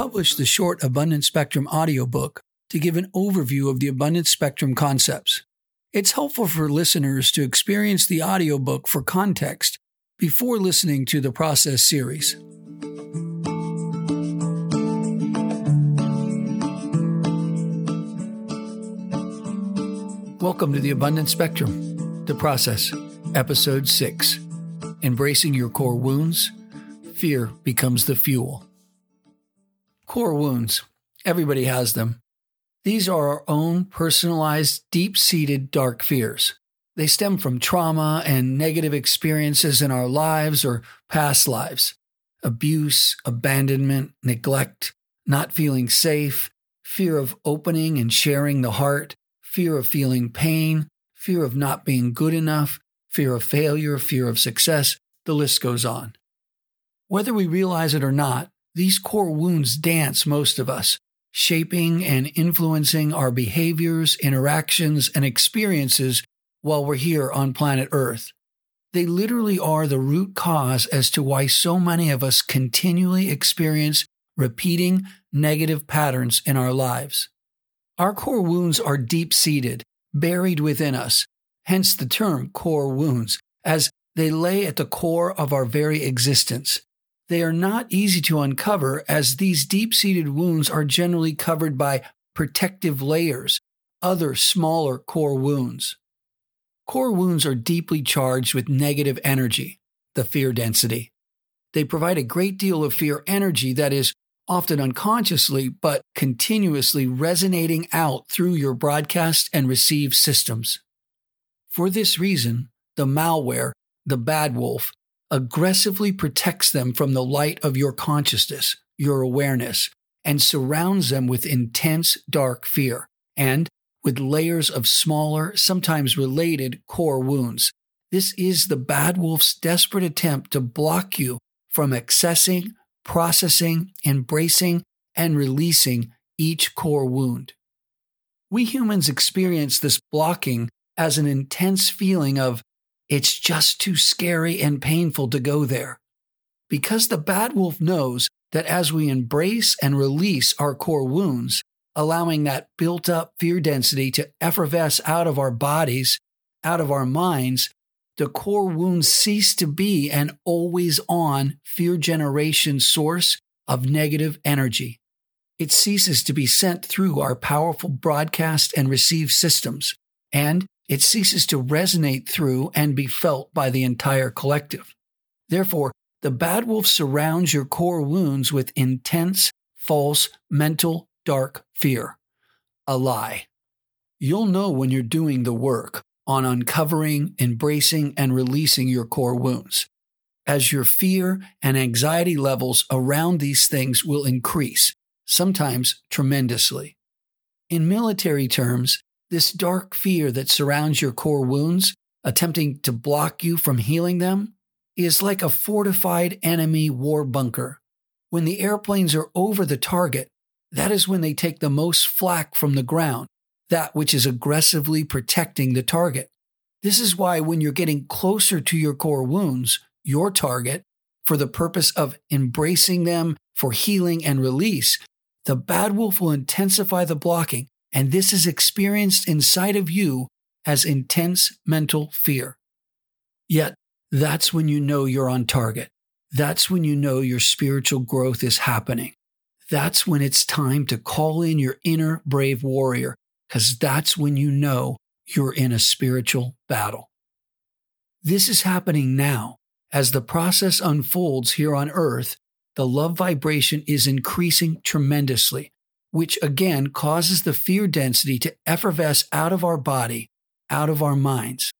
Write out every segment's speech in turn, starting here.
published the short Abundant Spectrum audiobook to give an overview of the Abundant Spectrum concepts. It's helpful for listeners to experience the audiobook for context before listening to the process series. Welcome to the Abundant Spectrum, the process, episode 6. Embracing your core wounds, fear becomes the fuel. Core wounds. Everybody has them. These are our own personalized, deep seated dark fears. They stem from trauma and negative experiences in our lives or past lives abuse, abandonment, neglect, not feeling safe, fear of opening and sharing the heart, fear of feeling pain, fear of not being good enough, fear of failure, fear of success. The list goes on. Whether we realize it or not, these core wounds dance most of us, shaping and influencing our behaviors, interactions, and experiences while we're here on planet Earth. They literally are the root cause as to why so many of us continually experience repeating negative patterns in our lives. Our core wounds are deep seated, buried within us, hence the term core wounds, as they lay at the core of our very existence. They are not easy to uncover as these deep seated wounds are generally covered by protective layers, other smaller core wounds. Core wounds are deeply charged with negative energy, the fear density. They provide a great deal of fear energy that is often unconsciously but continuously resonating out through your broadcast and receive systems. For this reason, the malware, the bad wolf, aggressively protects them from the light of your consciousness, your awareness, and surrounds them with intense dark fear and with layers of smaller, sometimes related core wounds. This is the bad wolf's desperate attempt to block you from accessing, processing, embracing, and releasing each core wound. We humans experience this blocking as an intense feeling of it's just too scary and painful to go there. Because the bad wolf knows that as we embrace and release our core wounds, allowing that built up fear density to effervesce out of our bodies, out of our minds, the core wounds cease to be an always on fear generation source of negative energy. It ceases to be sent through our powerful broadcast and receive systems, and it ceases to resonate through and be felt by the entire collective. Therefore, the bad wolf surrounds your core wounds with intense, false, mental, dark fear. A lie. You'll know when you're doing the work on uncovering, embracing, and releasing your core wounds, as your fear and anxiety levels around these things will increase, sometimes tremendously. In military terms, this dark fear that surrounds your core wounds, attempting to block you from healing them, is like a fortified enemy war bunker. When the airplanes are over the target, that is when they take the most flak from the ground, that which is aggressively protecting the target. This is why when you're getting closer to your core wounds, your target, for the purpose of embracing them for healing and release, the bad wolf will intensify the blocking and this is experienced inside of you as intense mental fear. Yet, that's when you know you're on target. That's when you know your spiritual growth is happening. That's when it's time to call in your inner brave warrior, because that's when you know you're in a spiritual battle. This is happening now. As the process unfolds here on earth, the love vibration is increasing tremendously which again causes the fear density to effervesce out of our body, out of our minds.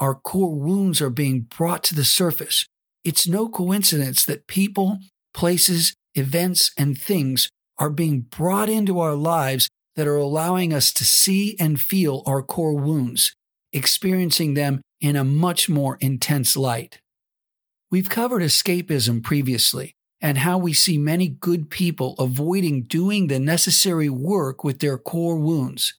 Our core wounds are being brought to the surface. It's no coincidence that people, places, events, and things are being brought into our lives that are allowing us to see and feel our core wounds, experiencing them in a much more intense light. We've covered escapism previously, and how we see many good people avoiding doing the necessary work with their core wounds.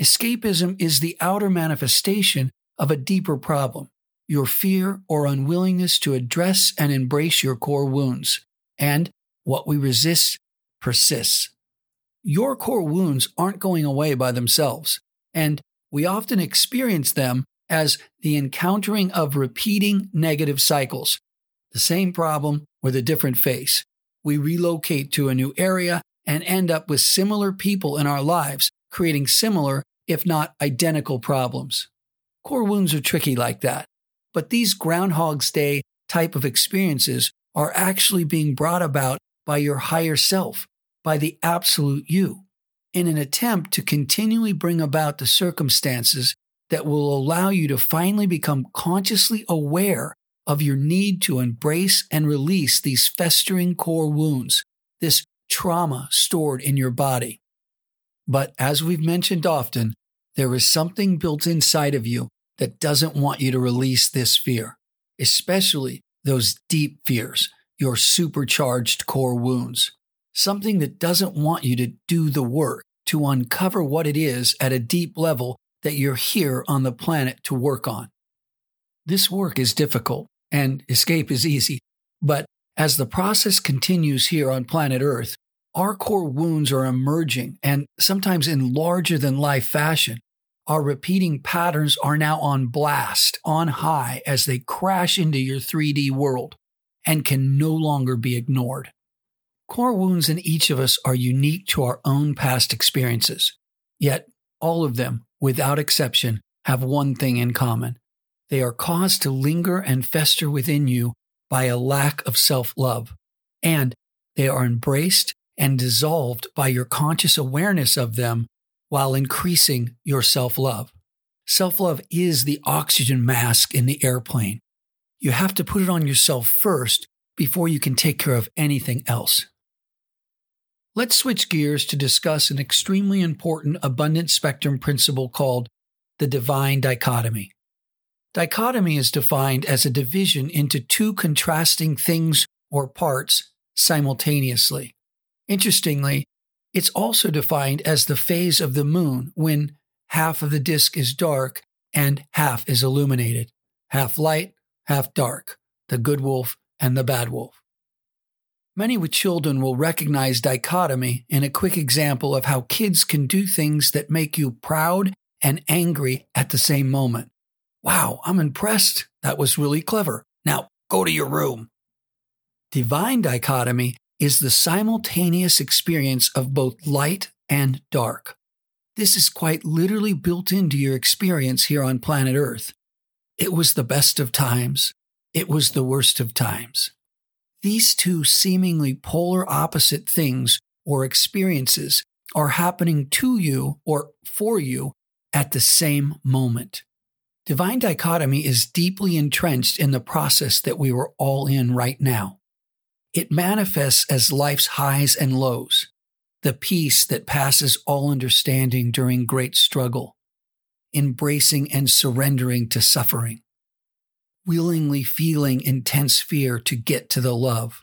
Escapism is the outer manifestation of a deeper problem your fear or unwillingness to address and embrace your core wounds. And what we resist persists. Your core wounds aren't going away by themselves, and we often experience them as the encountering of repeating negative cycles. The same problem with a different face. We relocate to a new area and end up with similar people in our lives, creating similar, if not identical, problems. Core wounds are tricky like that, but these Groundhog's Day type of experiences are actually being brought about by your higher self, by the absolute you, in an attempt to continually bring about the circumstances that will allow you to finally become consciously aware of your need to embrace and release these festering core wounds, this trauma stored in your body. But as we've mentioned often, there is something built inside of you that doesn't want you to release this fear, especially those deep fears, your supercharged core wounds. Something that doesn't want you to do the work to uncover what it is at a deep level that you're here on the planet to work on. This work is difficult and escape is easy, but as the process continues here on planet Earth, our core wounds are emerging and sometimes in larger than life fashion. Our repeating patterns are now on blast, on high, as they crash into your 3D world and can no longer be ignored. Core wounds in each of us are unique to our own past experiences, yet all of them, without exception, have one thing in common. They are caused to linger and fester within you by a lack of self love, and they are embraced and dissolved by your conscious awareness of them while increasing your self love. Self love is the oxygen mask in the airplane. You have to put it on yourself first before you can take care of anything else. Let's switch gears to discuss an extremely important abundant spectrum principle called the divine dichotomy. Dichotomy is defined as a division into two contrasting things or parts simultaneously. Interestingly, it's also defined as the phase of the moon when half of the disk is dark and half is illuminated, half light, half dark, the good wolf and the bad wolf. Many with children will recognize dichotomy in a quick example of how kids can do things that make you proud and angry at the same moment. Wow, I'm impressed. That was really clever. Now go to your room. Divine dichotomy is the simultaneous experience of both light and dark. This is quite literally built into your experience here on planet Earth. It was the best of times. It was the worst of times. These two seemingly polar opposite things or experiences are happening to you or for you at the same moment. Divine dichotomy is deeply entrenched in the process that we were all in right now. It manifests as life's highs and lows, the peace that passes all understanding during great struggle, embracing and surrendering to suffering, willingly feeling intense fear to get to the love,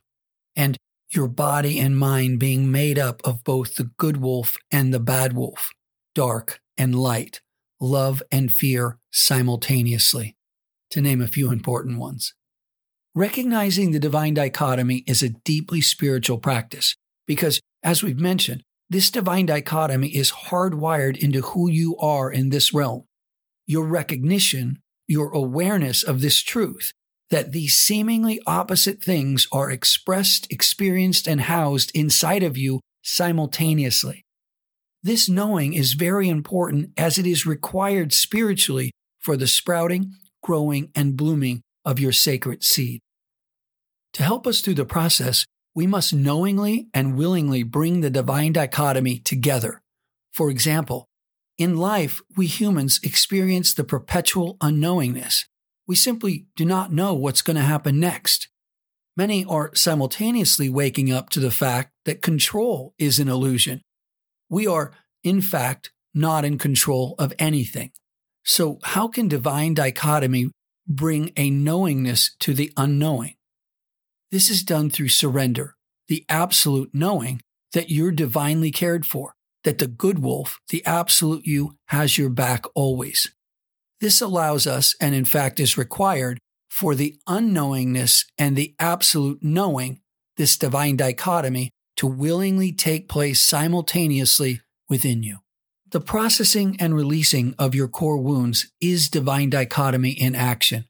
and your body and mind being made up of both the good wolf and the bad wolf, dark and light, love and fear simultaneously, to name a few important ones. Recognizing the divine dichotomy is a deeply spiritual practice because, as we've mentioned, this divine dichotomy is hardwired into who you are in this realm. Your recognition, your awareness of this truth, that these seemingly opposite things are expressed, experienced, and housed inside of you simultaneously. This knowing is very important as it is required spiritually for the sprouting, growing, and blooming of your sacred seed. To help us through the process, we must knowingly and willingly bring the divine dichotomy together. For example, in life, we humans experience the perpetual unknowingness. We simply do not know what's going to happen next. Many are simultaneously waking up to the fact that control is an illusion we are, in fact, not in control of anything. So, how can divine dichotomy bring a knowingness to the unknowing? This is done through surrender, the absolute knowing that you're divinely cared for, that the good wolf, the absolute you, has your back always. This allows us, and in fact is required, for the unknowingness and the absolute knowing, this divine dichotomy, to willingly take place simultaneously within you. The processing and releasing of your core wounds is divine dichotomy in action,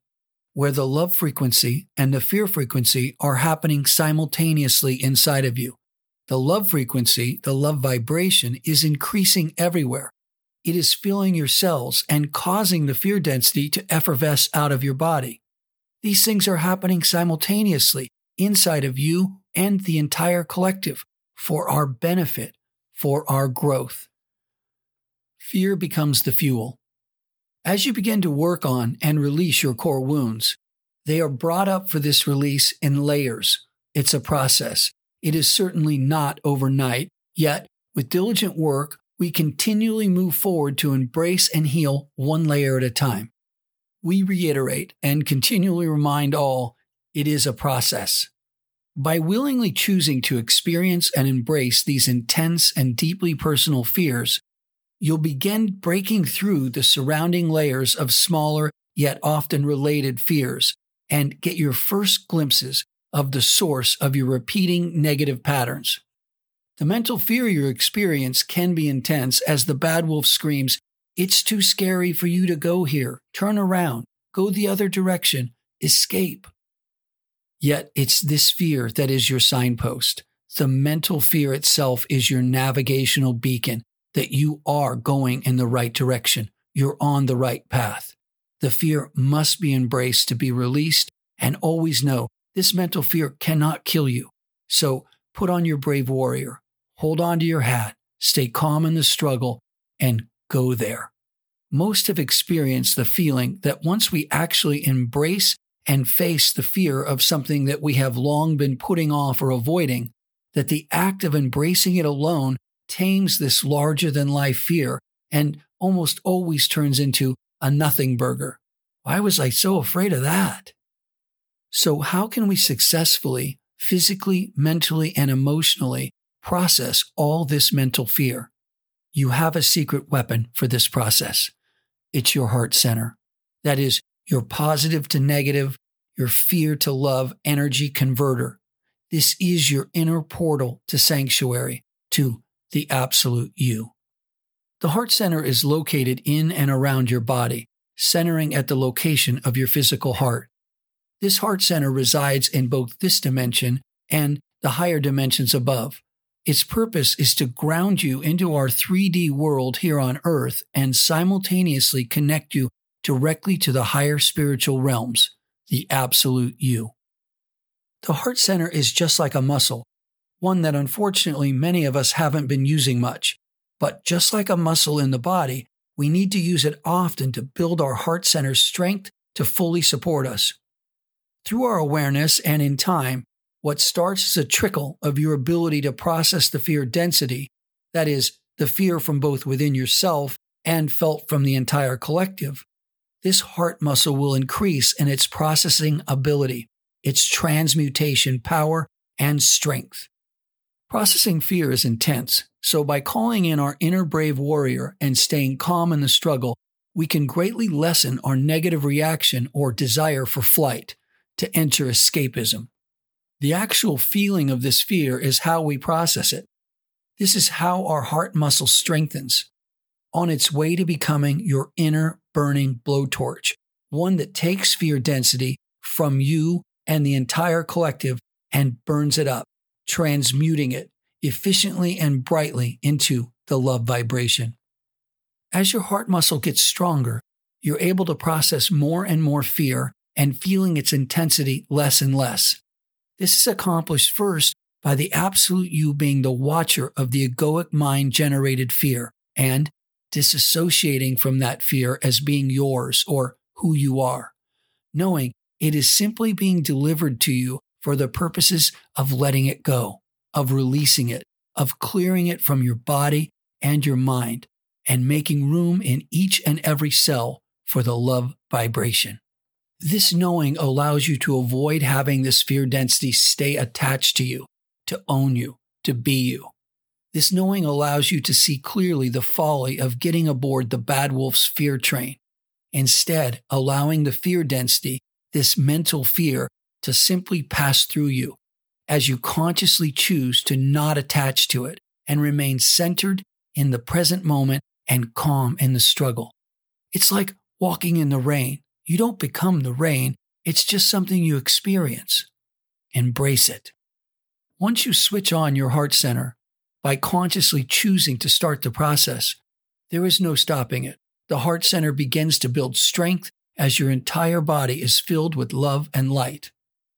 where the love frequency and the fear frequency are happening simultaneously inside of you. The love frequency, the love vibration, is increasing everywhere. It is filling your cells and causing the fear density to effervesce out of your body. These things are happening simultaneously inside of you and the entire collective for our benefit, for our growth fear becomes the fuel. As you begin to work on and release your core wounds, they are brought up for this release in layers. It's a process. It is certainly not overnight, yet, with diligent work, we continually move forward to embrace and heal one layer at a time. We reiterate and continually remind all it is a process. By willingly choosing to experience and embrace these intense and deeply personal fears, you'll begin breaking through the surrounding layers of smaller yet often related fears and get your first glimpses of the source of your repeating negative patterns. The mental fear you experience can be intense as the bad wolf screams, It's too scary for you to go here. Turn around. Go the other direction. Escape. Yet it's this fear that is your signpost. The mental fear itself is your navigational beacon that you are going in the right direction. You're on the right path. The fear must be embraced to be released and always know this mental fear cannot kill you. So put on your brave warrior, hold on to your hat, stay calm in the struggle, and go there. Most have experienced the feeling that once we actually embrace and face the fear of something that we have long been putting off or avoiding, that the act of embracing it alone tames this larger than life fear and almost always turns into a nothing burger. Why was I so afraid of that? So, how can we successfully, physically, mentally, and emotionally process all this mental fear? You have a secret weapon for this process. It's your heart center. That is your positive to negative, your fear to love energy converter. This is your inner portal to sanctuary, to the absolute you. The heart center is located in and around your body, centering at the location of your physical heart. This heart center resides in both this dimension and the higher dimensions above. Its purpose is to ground you into our 3D world here on earth and simultaneously connect you directly to the higher spiritual realms, the absolute you. The heart center is just like a muscle one that unfortunately many of us haven't been using much. But just like a muscle in the body, we need to use it often to build our heart center's strength to fully support us. Through our awareness and in time, what starts as a trickle of your ability to process the fear density, that is, the fear from both within yourself and felt from the entire collective, this heart muscle will increase in its processing ability, its transmutation power, and strength. Processing fear is intense, so by calling in our inner brave warrior and staying calm in the struggle, we can greatly lessen our negative reaction or desire for flight to enter escapism. The actual feeling of this fear is how we process it. This is how our heart muscle strengthens on its way to becoming your inner burning blowtorch, one that takes fear density from you and the entire collective and burns it up transmuting it efficiently and brightly into the love vibration. As your heart muscle gets stronger, you're able to process more and more fear and feeling its intensity less and less. This is accomplished first by the absolute you being the watcher of the egoic mind generated fear and disassociating from that fear as being yours or who you are, knowing it is simply being delivered to you for the purposes of letting it go, of releasing it, of clearing it from your body and your mind, and making room in each and every cell for the love vibration. This knowing allows you to avoid having the fear density stay attached to you, to own you, to be you. This knowing allows you to see clearly the folly of getting aboard the bad wolf's fear train, instead, allowing the fear density, this mental fear, to simply pass through you, as you consciously choose to not attach to it and remain centered in the present moment and calm in the struggle. It's like walking in the rain. You don't become the rain, it's just something you experience. Embrace it. Once you switch on your heart center by consciously choosing to start the process, there is no stopping it. The heart center begins to build strength as your entire body is filled with love and light.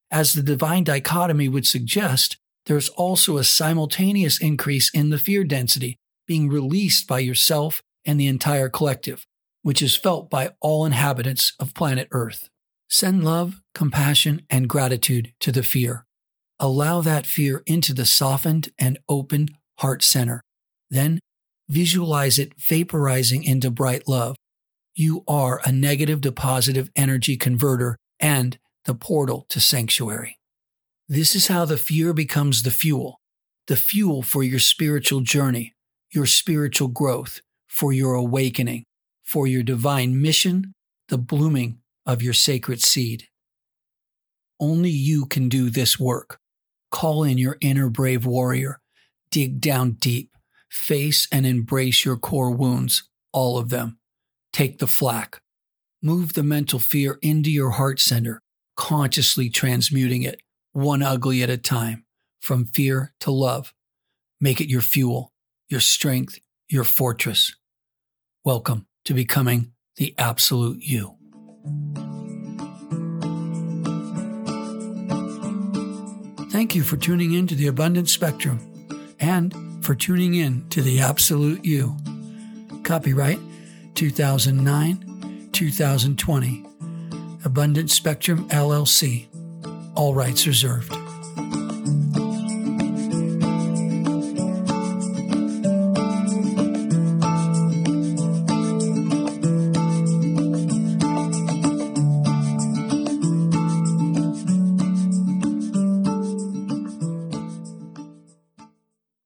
As the divine dichotomy would suggest, there's also a simultaneous increase in the fear density being released by yourself and the entire collective, which is felt by all inhabitants of planet Earth. Send love, compassion, and gratitude to the fear. Allow that fear into the softened and opened heart center. Then visualize it vaporizing into bright love. You are a negative to positive energy converter and the portal to sanctuary. This is how the fear becomes the fuel, the fuel for your spiritual journey, your spiritual growth, for your awakening, for your divine mission, the blooming of your sacred seed. Only you can do this work. Call in your inner brave warrior. Dig down deep. Face and embrace your core wounds, all of them. Take the flak. Move the mental fear into your heart center, consciously transmuting it, one ugly at a time, from fear to love. Make it your fuel, your strength, your fortress. Welcome to becoming the absolute you. Thank you for tuning in to the Abundant Spectrum and for tuning in to the Absolute You. Copyright 2009 2020. Abundant Spectrum LLC. All rights reserved.